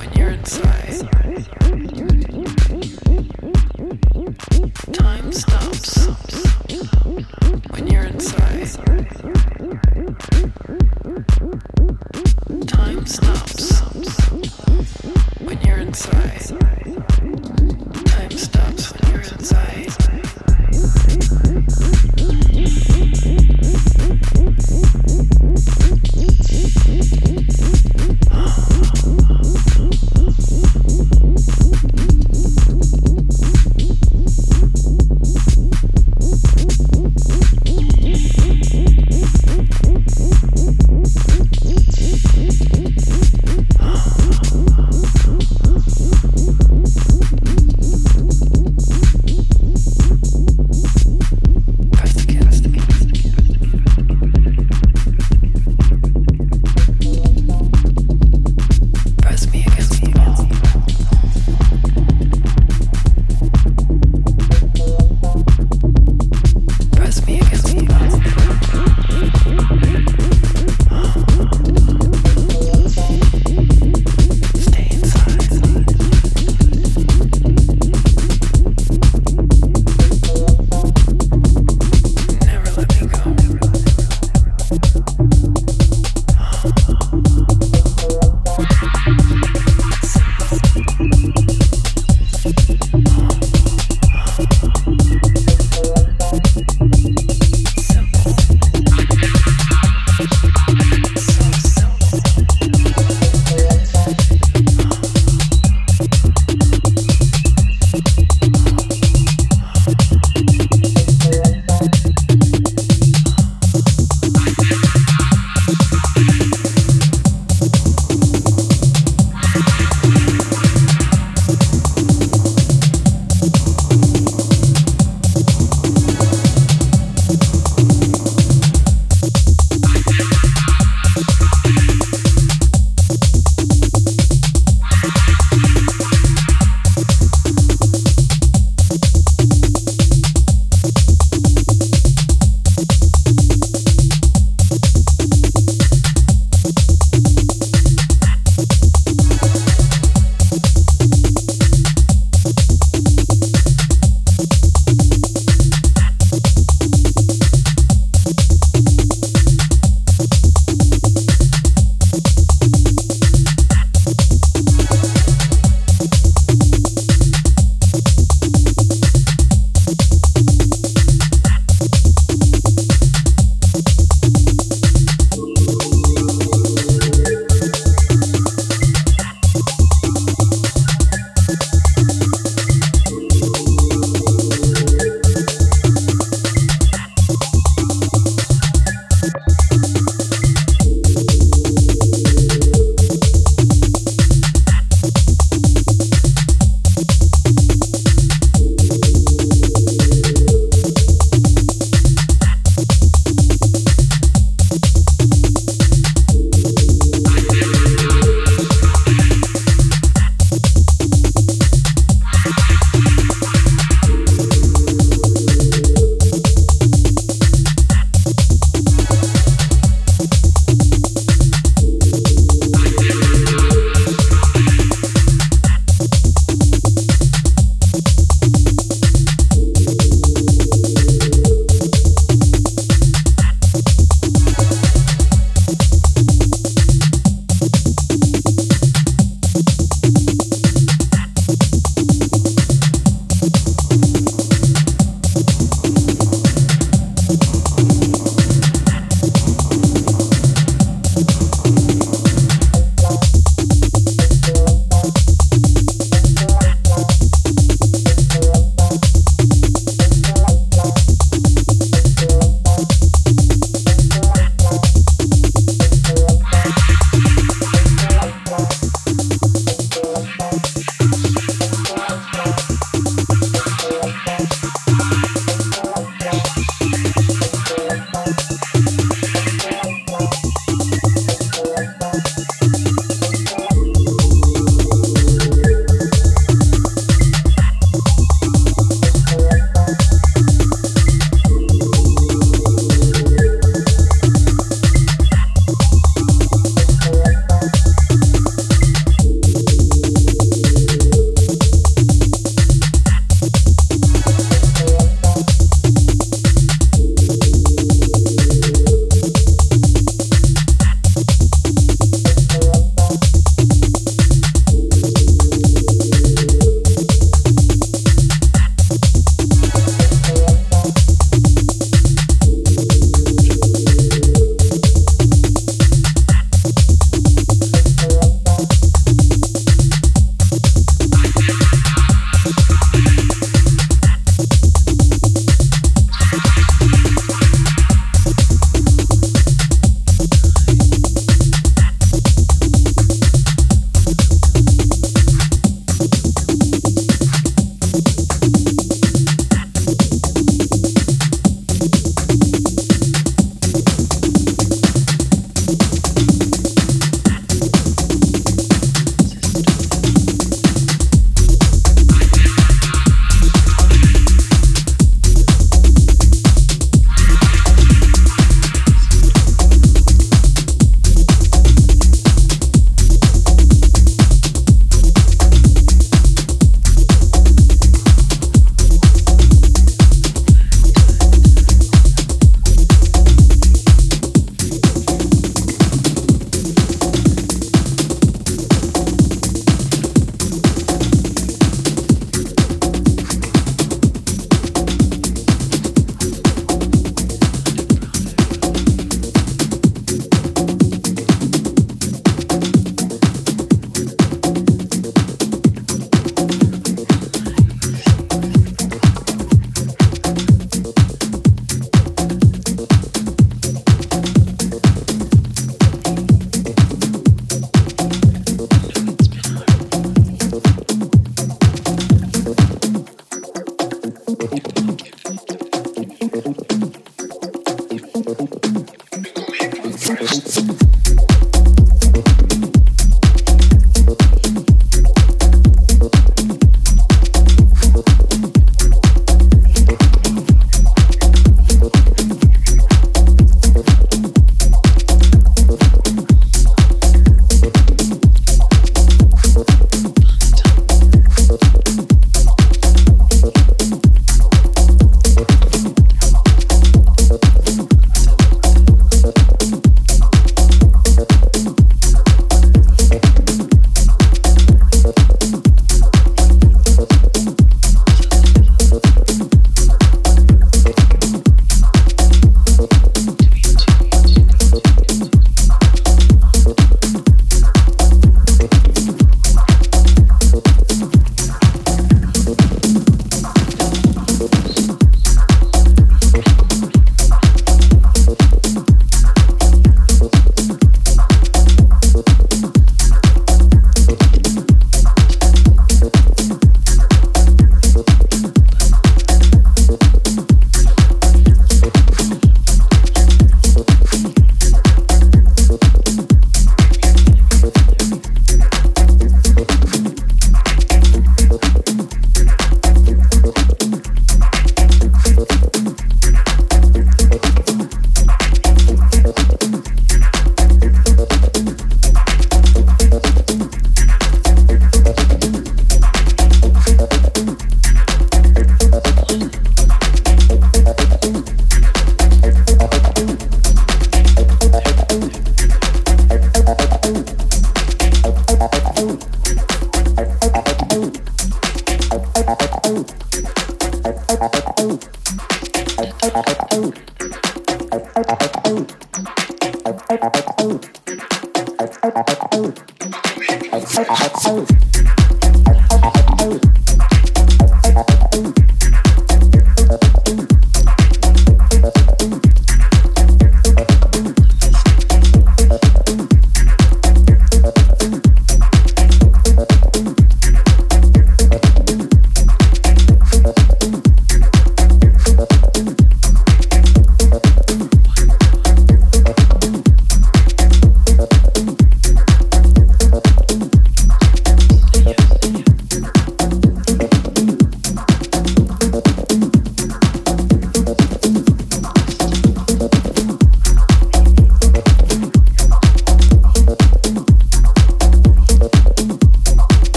when you're inside. Time stops